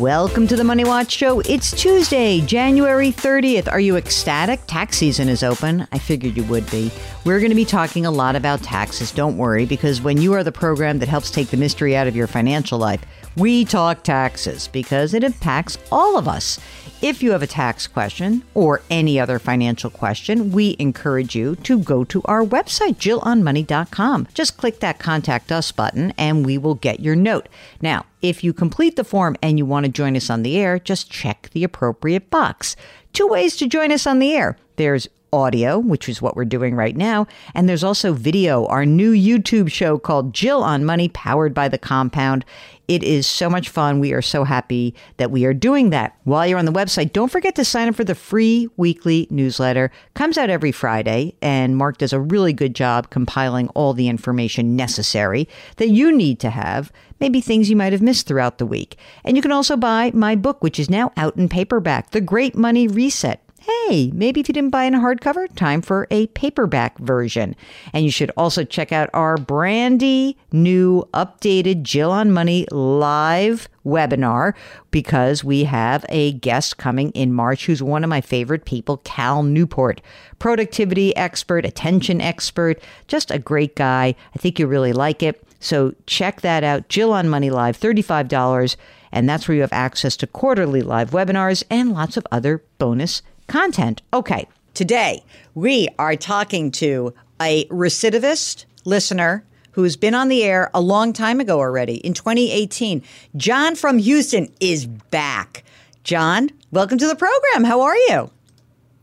Welcome to the Money Watch Show. It's Tuesday, January 30th. Are you ecstatic? Tax season is open. I figured you would be. We're going to be talking a lot about taxes. Don't worry, because when you are the program that helps take the mystery out of your financial life, we talk taxes because it impacts all of us. If you have a tax question or any other financial question, we encourage you to go to our website, jillonmoney.com. Just click that contact us button and we will get your note. Now, if you complete the form and you want to join us on the air, just check the appropriate box. Two ways to join us on the air. There's audio, which is what we're doing right now. And there's also video, our new YouTube show called Jill on Money, powered by the compound. It is so much fun. We are so happy that we are doing that. While you're on the website, don't forget to sign up for the free weekly newsletter. Comes out every Friday, and Mark does a really good job compiling all the information necessary that you need to have, maybe things you might have missed throughout the week. And you can also buy my book, which is now out in paperback, The Great Money Reset hey, maybe if you didn't buy in a hardcover, time for a paperback version. And you should also check out our brandy new updated Jill on Money live webinar because we have a guest coming in March who's one of my favorite people, Cal Newport, productivity expert, attention expert, just a great guy. I think you really like it. So check that out. Jill on Money Live, $35. And that's where you have access to quarterly live webinars and lots of other bonus content. Okay, today we are talking to a recidivist listener who's been on the air a long time ago already in 2018. John from Houston is back. John, welcome to the program. How are you?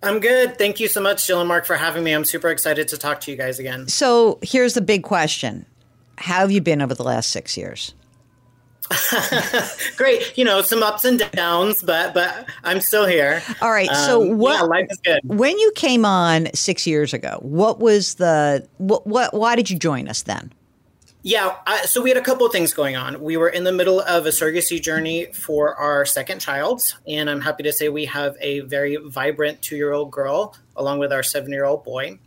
I'm good. Thank you so much, Jill and Mark, for having me. I'm super excited to talk to you guys again. So here's the big question How have you been over the last six years? Great, you know, some ups and downs, but but I'm still here. All right. So um, what? Yeah, life is good. When you came on six years ago, what was the what? what why did you join us then? Yeah, I, so we had a couple of things going on. We were in the middle of a surrogacy journey for our second child, and I'm happy to say we have a very vibrant two-year-old girl along with our seven-year-old boy.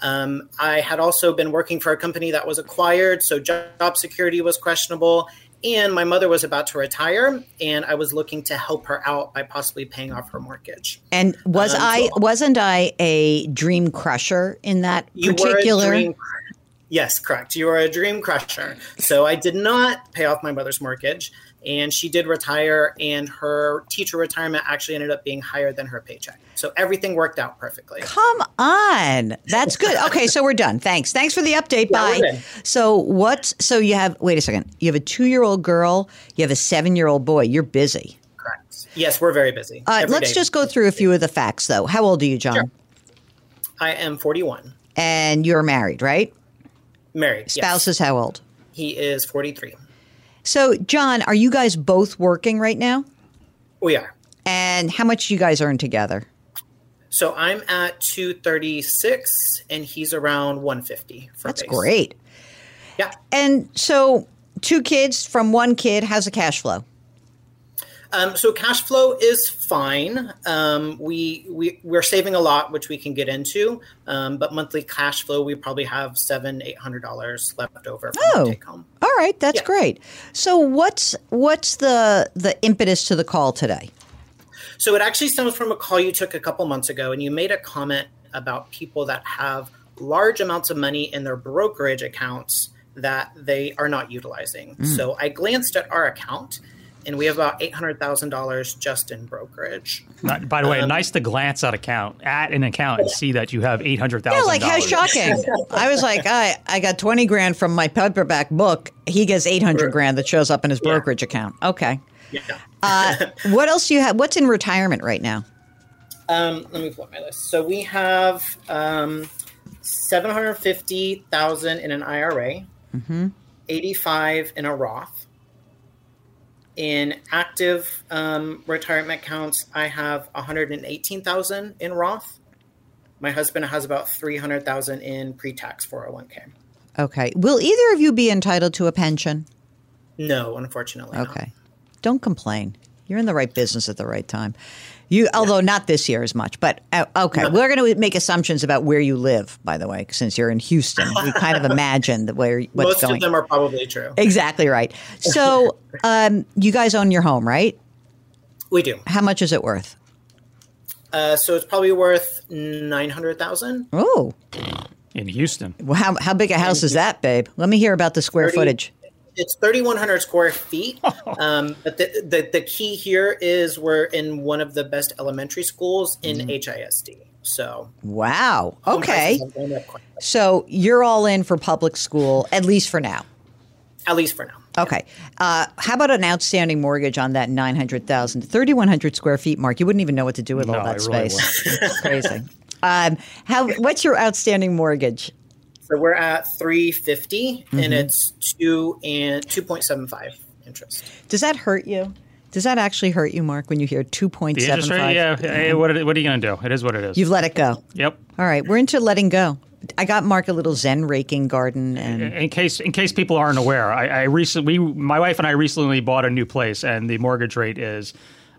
Um, I had also been working for a company that was acquired, so job security was questionable, and my mother was about to retire and i was looking to help her out by possibly paying off her mortgage and was um, i so wasn't i a dream crusher in that particular dream, Yes, correct. You are a dream crusher. So I did not pay off my mother's mortgage, and she did retire, and her teacher retirement actually ended up being higher than her paycheck. So everything worked out perfectly. Come on. That's good. Okay, so we're done. Thanks. Thanks for the update. Yeah, Bye. So what's so you have wait a second. You have a 2-year-old girl, you have a 7-year-old boy. You're busy. Correct. Yes, we're very busy. Uh, let's day. just go through a few of the facts though. How old are you, John? Sure. I am 41, And you're married, right? married. yes. Spouse is how old? He is 43. So, John, are you guys both working right now? We are. And how much do you guys earn together? So I'm at 236, and he's around 150. For That's base. great. Yeah. And so, two kids from one kid, how's the cash flow? Um, so cash flow is fine. Um, we we we're saving a lot, which we can get into. Um, but monthly cash flow, we probably have seven, eight hundred dollars left over Oh. The take home. All right, that's Yeah. great. So, what's what's the the impetus to the call today? So it actually stems from a call you took a couple months ago, and you made a comment about people that have large amounts of money in their brokerage accounts that they are not utilizing. Mm. So I glanced at our account, and we have about eight hundred thousand dollars just in brokerage. Not- by the way, nice to glance at account at an account and see that you have eight hundred thousand. Yeah, like how shocking! I was like, I I got twenty grand from my paperback book. He gets eight hundred grand that shows up in his brokerage account. Okay. Yeah. Uh, what else do you have? What's in retirement right now? Um, let me pull up my list. So we have um, seven hundred fifty thousand in an IRA, eighty-five in a Roth. In active um, retirement accounts, I have one hundred and eighteen thousand in Roth. My husband has about three hundred thousand in pre-tax four hundred one k. Okay. Will either of you be entitled to a pension? No, unfortunately. not. Okay. Don't complain. You're in the right business at the right time. You, although not this year as much, but uh, okay. We're going to make assumptions about where you live. By the way, since you're in Houston, we kind of imagine that where what's Most going. of them are probably true. exactly right. So, um, you guys own your home, right? We do. How much is it worth? Uh, so it's probably worth nine hundred thousand. Oh, in Houston. well, how how big a house is that, babe? Let me hear about the square 30 footage. It's 3,100 square feet. um, but the, the, the key here is we're in one of the best elementary schools in HISD. So, Wow. Okay. prices have gone up quite a bit, So you're all in for public school, at least for now. at least for now. Okay. Uh, how about an outstanding mortgage on that 900,000, 3,100 square feet mark? You wouldn't even know what to do with all that I really space. It's crazy. Um, how? What's your outstanding mortgage? So we're at 350 Mm-hmm. and it's two and 2.75 interest. Does that hurt you? Does that actually hurt you, Mark, when you hear 2.75? Rate, yeah. Hey, what, are- what are you going to do? It is what it is. You've let it go. yep. All right. We're into letting go. I got Mark a little Zen raking garden and In case in case people aren't aware, I, I recently, we, my wife and I recently bought a new place, and the mortgage rate is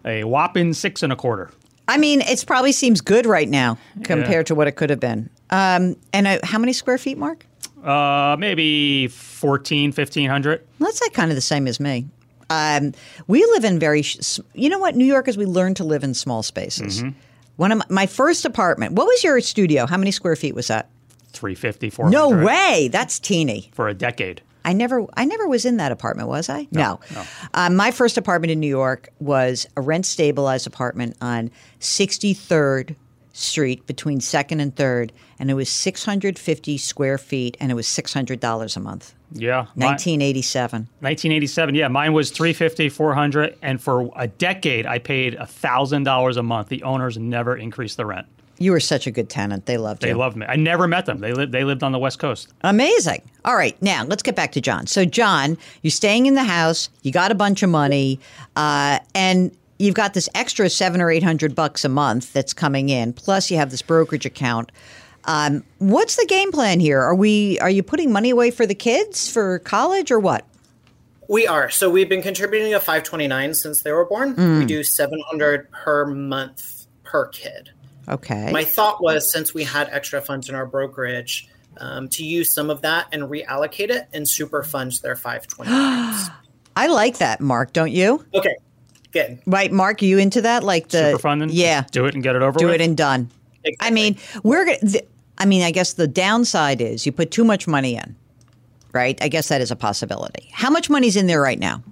a whopping six and a quarter. I mean, it probably seems good right now compared to what it could have been. Um, and uh, how many square feet, Mark? Uh, maybe 14, 1500. Well, that's like kind of the same as me. Um, we live in very, sh- you know what, New Yorkers, we learn to live in small spaces. One of my, my first apartment, what was your studio? How many square feet was that? 350, 400. No way, that's teeny. For a decade. I never, I never was in that apartment, was I? No. Um, my first apartment in New York was a rent stabilized apartment on 63rd Street between Second and Third, and it was 650 square feet, and it was $600 a month. Yeah. Mi- 1987. 1987. Yeah, mine was 350, 400, and for a decade I paid $1,000 a month. The owners never increased the rent. You were such a good tenant. They loved They you. loved me. I never met them. They lived they lived on the West Coast. Amazing. All right, now let's get back to John. So, John, you're staying in the house. You got a bunch of money, uh, and you've got this extra seven or eight hundred bucks a month that's coming in. Plus, you have this brokerage account. Um, what's the game plan here? Are we are you putting money away for the kids for college or what? We are. So we've been contributing a 529 since they were born. Mm. We do 700 per month per kid. Okay. My thought was since we had extra funds in our brokerage, um, to use some of that and reallocate it and super fund their 529s. I like that, Mark. Don't you? okay, good. Right, Mark? Are you into that? Like the Super funding. Yeah. Just do it and get it over do with. it and done. I mean, we're gonna. th- I mean, I guess the downside is you put too much money in, right? I guess that is a possibility. How much money's in there right now?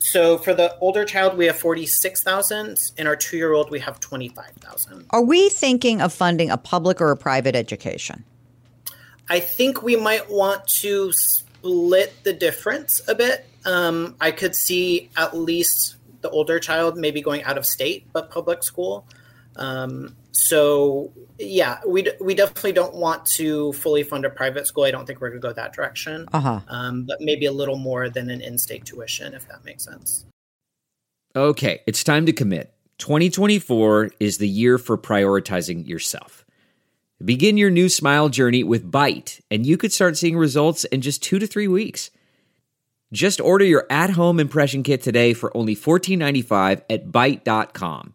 So for the older child, we have forty six thousand. In our two year old, we have twenty five thousand. Are we thinking of funding a public or a private education? I think we might want to split the difference a bit. Um, I could see at least the older child maybe going out of state, but public school. Um, so yeah, we we definitely don't want to fully fund a private school. I don't think we're going to go that direction. Uh-huh. Um, but maybe a little more than an in-state tuition, if that makes sense. Okay, it's time to commit. 2024 is the year for prioritizing yourself. Begin your new smile journey with Byte, and you could start seeing results in just two to three weeks. Just order your at home impression kit today for only $14.95 at Byte.com.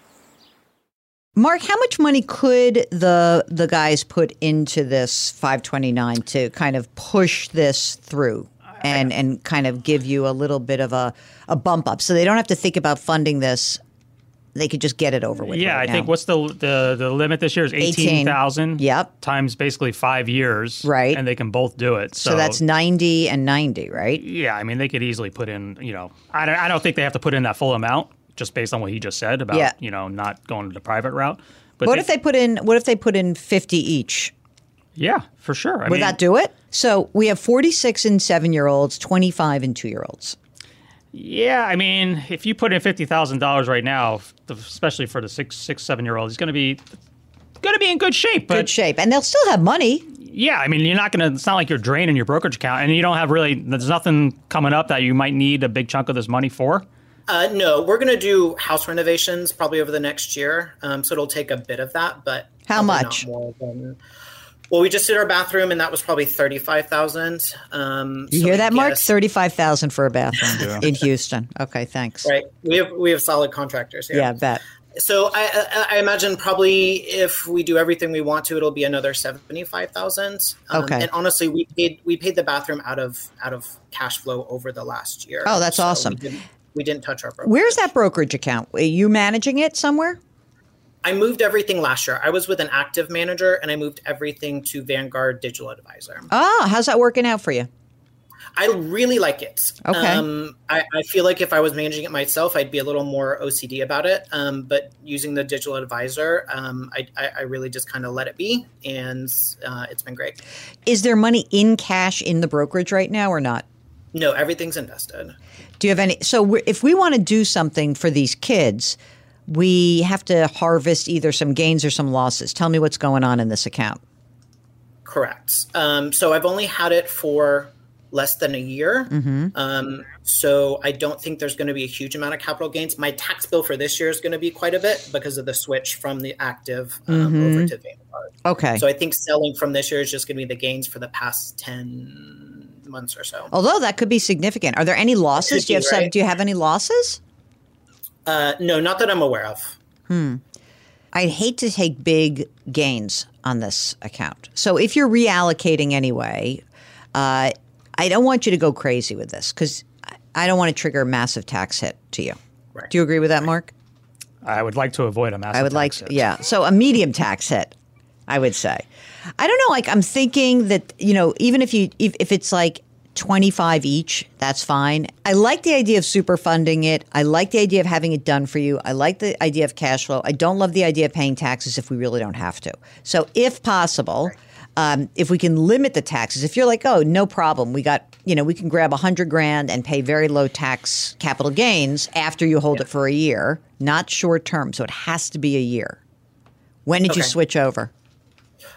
Mark, how much money could the the guys put into this 529 to kind of push this through and and kind of give you a little bit of a, a bump up so they don't have to think about funding this they could just get it over with. Yeah, right I think what's the the the limit this year is 18. eighteen thousand. Yep. Times basically five years. Right. And they can both do it. So, so that's 90 and 90, right? yeah. I mean, they could easily put in. You know, I don't. I don't think they have to put in that full amount just based on what he just said about Yeah. you know not going the private route. But What if they put in what if they put in 50 each? Yeah, for sure. I Would mean, that do it? So we have 46 and 7-year-olds, 25 and 2-year-olds. Yeah, I mean, if you put in fifty thousand dollars right now, especially for the six, six, seven year old, he's going to be going to be in good shape. But Good shape. And they'll still have money. yeah, I mean, you're not going to. It's not like you're draining your brokerage account, and you don't have really. There's nothing coming up that you might need a big chunk of this money for. Uh, no, we're going to do house renovations probably over the next year. Um, so it'll take a bit of that, but How probably not much? more than- well, we just did our bathroom, and that was probably thirty-five thousand. Um, You so hear that, Mark? guess- 35,000 for a bathroom in Houston. Okay, thanks. Right. We have we have solid contractors here. Yeah, I bet. So I, I, I imagine probably if we do everything we want to, it'll be another seventy-five thousand. Um, Okay. And honestly, we paid we paid the bathroom out of out of cash flow over the last year. Oh, that's So awesome. We didn't, touch our. Brokerage. Where's that brokerage account? Are you managing it somewhere? I moved everything last year. I was with an active manager, and I moved everything to Vanguard Digital Advisor. Oh, how's that working out for you? I really like it. Okay. Um, I, I feel like if I was managing it myself, I'd be a little more OCD about it. Um, but using the digital advisor, um, I, I, I really just kind of let it be, and uh, it's been great. Is there money in cash in the brokerage right now or not? No, everything's invested. Do you have any? So, we're- if we want to do something for these kids, we have to harvest either some gains or some losses. Tell me what's going on in this account. Correct. Um, so I've only had it for less than a year. Um, so I don't think there's going to be a huge amount of capital gains. My tax bill for this year is going to be quite a bit because of the switch from the active um, over to Vanguard. Okay. So I think selling from this year is just going to be the gains for the past 10 months or so. Although that could be significant. Are there any losses? Do you have be, some, right? Do you have any losses? Uh, no, not that I'm aware of. Hmm. I'd hate to take big gains on this account. So if you're reallocating anyway, uh, I don't want you to go crazy with this because I don't want to trigger a massive tax hit to you. Right. Do you agree with that, Mark? I would like to avoid a massive. I would like, tax hit. yeah. So a medium tax hit, I would say. I don't know. Like I'm thinking that you know, even if you if, if it's like 25 each, that's fine. I like the idea of super funding it. I like the idea of having it done for you. I like the idea of cash flow. I don't love the idea of paying taxes if we really don't have to. So if possible. Um, if we can limit the taxes, if you're like, oh, no problem, we got, you know, we can grab a hundred grand and pay very low tax capital gains after you hold it for a year, not short term. So it has to be a year. When did you switch over?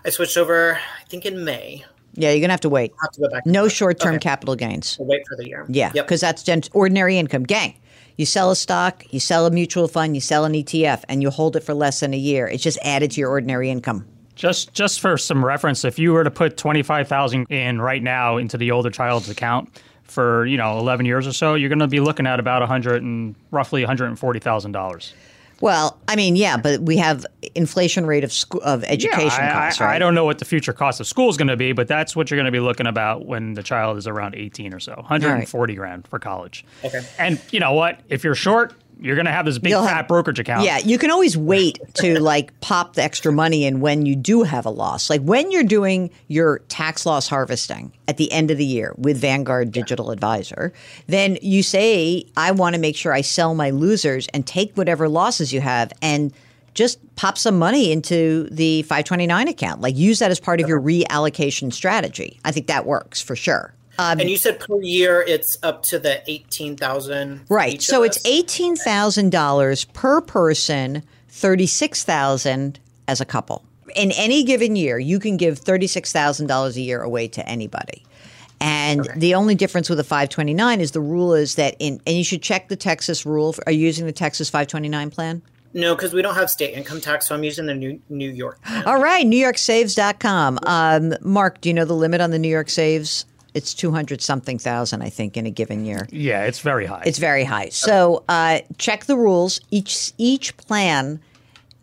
I switched over, I think in May. Yeah, you're gonna have to wait. I'll have to go back. No short term Okay. capital gains. We'll wait for the year. Yeah, Yep. because that's gen- ordinary income. Gang, you sell a stock, you sell a mutual fund, you sell an ETF, and you hold it for less than a year. It's just added to your ordinary income. Just just for some reference, if you were to put twenty five thousand in right now into the older child's account for you know eleven years or so, you're going to be looking at about a hundred and roughly one hundred and forty thousand dollars. Well, I mean, yeah, but we have inflation rate of school of education I, costs, I, right? I don't know what the future cost of school is going to be, but that's what you're going to be looking about when the child is around 18 or so. 140 grand for college. Okay. And you know what? If you're short, you're going to have this big fat have- brokerage account. Yeah, you can always wait to like pop the extra money in when you do have a loss. Like when you're doing your tax loss harvesting at the end of the year with Vanguard Digital Advisor, then you say, I want to make sure I sell my losers and take whatever losses you have and just pop some money into the 529 account. Like use that as part of your reallocation strategy. I think that works for sure. Um, and you said per year it's up to the eighteen thousand. Right. So it's eighteen thousand dollars per person, thirty six thousand as a couple. In any given year, you can give thirty six thousand dollars a year away to anybody. And the only difference with a 529 is the rule is that in and you should check the Texas rule. Are you using the Texas 529 plan? No, because we don't have state income tax, so I'm using the New New York. plan. All right, NewYorkSaves.com. Um, Mark, do you know the limit on the New York Saves? It's 200 something thousand, I think, in a given year. Yeah, it's very high. It's very high. So uh, check the rules. Each each plan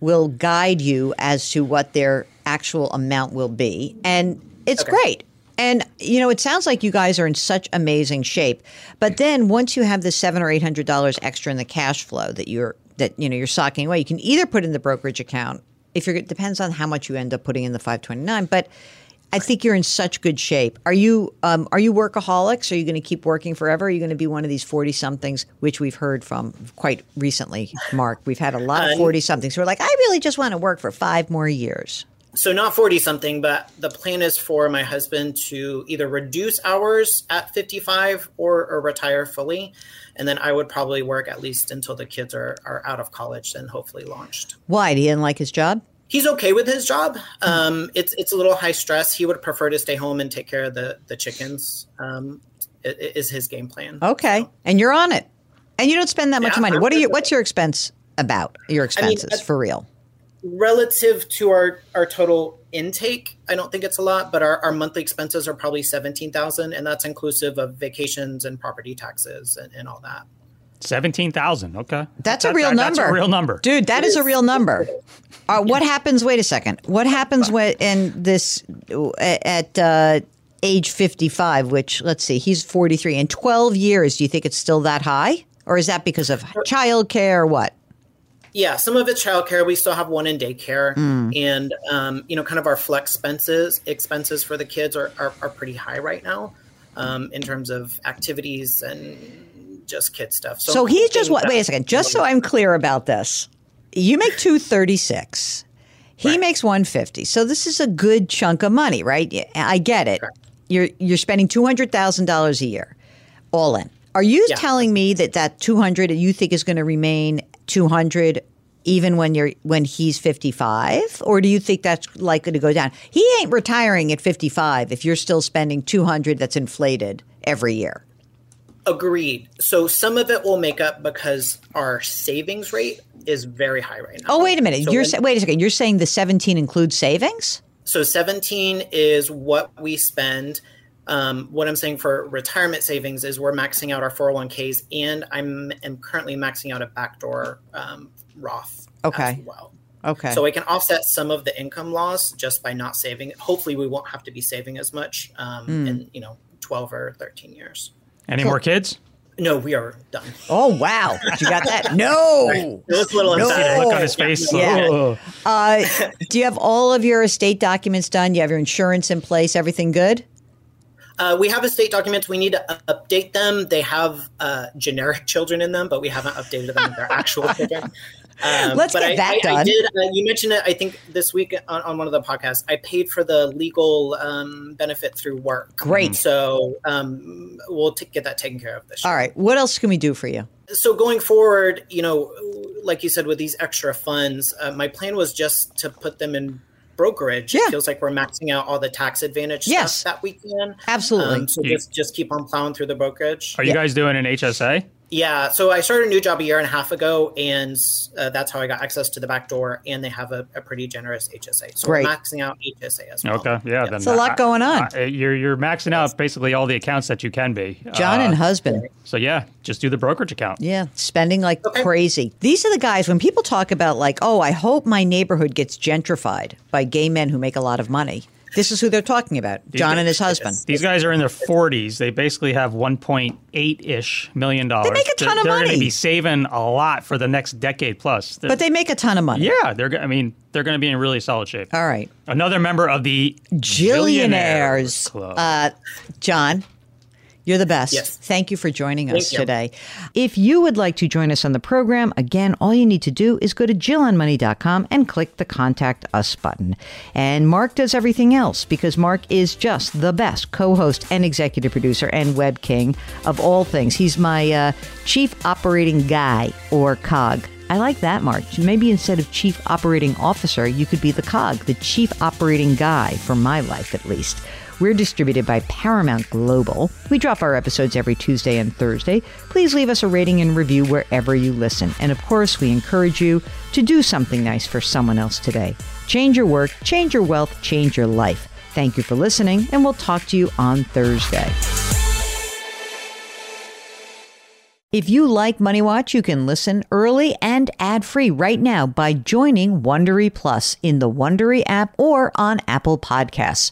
will guide you as to what their actual amount will be, and it's great. And you know, it sounds like you guys are in such amazing shape. But then once you have the seven or eight hundred dollars extra in the cash flow that you're that you know you're socking away, you can either put in the brokerage account. If you're it depends on how much you end up putting in the five twenty nine, but. I think you're in such good shape. Are you um, are you workaholics? Are you going to keep working forever? Are you going to be one of these forty somethings, which we've heard from quite recently, Mark? We've had a lot of forty somethings who are like, I really just want to work for five more years. So not 40 something, but the plan is for my husband to either reduce hours at 55 or, or retire fully. And then I would probably work at least until the kids are, are out of college and hopefully launched. Why? He didn't like his job? He's okay with his job. Um, it's it's a little high stress. He would prefer to stay home and take care of the the chickens. Um, i- i- is his game plan. Okay, and you're on it, and you don't spend that much Yeah, money. I'm What are with What's your expense about? Your expenses that's- for real? relative to our our total intake i don't think it's a lot but our, our monthly expenses are probably 17000 and that's inclusive of vacations and property taxes and, and all that Seventeen thousand. Okay, That's a real that- number. That's a real number, dude. That is a real number. Uh, what happens? Wait a second. What happens when in this at uh, age fifty-five? Which let's see, he's forty-three. In twelve years, do you think it's still that high, or is that because of childcare or what? yeah some of it's childcare we still have one in daycare and um, you know kind of our flex expenses expenses for the kids are, are, are pretty high right now um, in terms of activities and just kid stuff So he's just what? Wait a second. Just so I'm clear about this, you make two thirty-six. He makes one fifty. So this is a good chunk of money, right? I get it. You're you're spending two hundred thousand dollars a year, all in. Are you Yeah. telling me that that two hundred you think is going to remain two hundred? Even when you're when he's fifty five, or do you think that's likely to go down? He ain't retiring at fifty five if you're still spending two hundred that's inflated every year. Agreed. So some of it will make up because our savings rate is very high right now. Oh, wait a minute. So you're when- wait a second. You're saying the 17 includes savings? So 17 is what we spend. Um, what I'm saying for retirement savings is we're maxing out our 401ks, and I'm am currently maxing out a backdoor um, Roth Okay. as well. Okay. So I can offset some of the income loss just by not saving. Hopefully, we won't have to be saving as much um, Hmm. in you know 12 or 13 years. Any more kids? No, we are done. oh wow, you got that? No. It was a little No. emphatic. Look on his face. Yeah. Oh. Uh, do you have all of your estate documents done? Do You have your insurance in place? Everything good? Uh, we have estate documents. We need to update them. They have uh, generic children in them, but we haven't updated them with their actual children. Um, Let's but get I, that I, done. I did. Uh, you mentioned it. I think this week on, on one of the podcasts. I paid for the legal um, benefit through work. Great. So um, we'll t- get that taken care of this year. All right. What else can we do for you? so going forward, you know, like you said, with these extra funds, uh, my plan was just to put them in brokerage. Yeah. It feels like we're maxing out all the tax advantage Yes. stuff that we can. Absolutely. Um, so You- just just keep on plowing through the brokerage. Are you guys doing an HSA? Yeah. So I started a new job a year and a half ago, and uh, that's how I got access to the back door. And they have a, a pretty generous HSA. So Great. we're maxing out HSA as well. Okay, yeah. Then It's a lot going on. uh, you're you're maxing out basically all the accounts that you can be. John Uh, and husband. So yeah, just do the brokerage account. Yeah, spending like Okay. crazy. These are the guys when people talk about like, "Oh, I hope my neighborhood gets gentrified by gay men who make a lot of money." This is who they're talking about. John and his husband. These guys are in their 40s. They basically have 1.8 ish million dollars. They make a ton of they're, They're going to be saving a lot for the next decade plus. They're- But they make a ton of money. yeah, they're. I mean, they're going to be in really solid shape. All right. Another member of the Jillionaires. Club. Uh, John, you're the best. Yes. Thank you for joining us Thank you. today. If you would like to join us on the program, again, all you need to do is go to jillonmoney.com and click the contact us button. And Mark does everything else because Mark is just the best co host and executive producer and web king of all things. He's my uh, chief operating guy or cog. I like that, Mark. Maybe instead of chief operating officer, you could be the cog, the chief operating guy for my life at least. We're distributed by Paramount Global. We drop our episodes every Tuesday and Thursday. Please leave us a rating and review wherever you listen. And of course, we encourage you to do something nice for someone else today. Change your work, change your wealth, change your life. Thank you for listening, and we'll talk to you on Thursday. If you like Money Watch, you can listen early and ad-free right now by joining Wondery Plus in the Wondery app or on Apple Podcasts.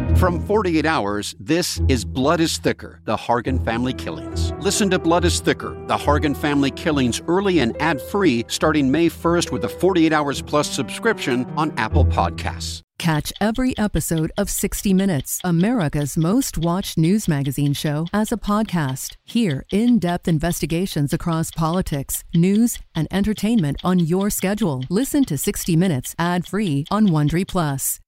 From 48 Hours, this is Blood is Thicker The Hargan Family Killings. Listen to Blood is Thicker The Hargan Family Killings early and ad free starting May 1st with a 48 Hours Plus subscription on Apple Podcasts. Catch every episode of 60 Minutes, America's most watched news magazine show, as a podcast. Hear in depth investigations across politics, news, and entertainment on your schedule. Listen to 60 Minutes ad free on Wondery Plus.